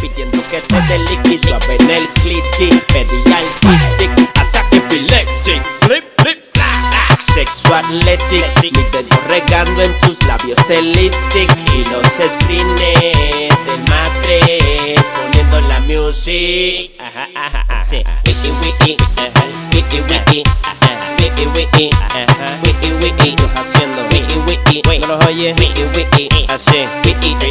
pidiendo que te suave el flip flip regando en tus labios el lipstick y los screens de matriz poniendo la music wiki haciendo no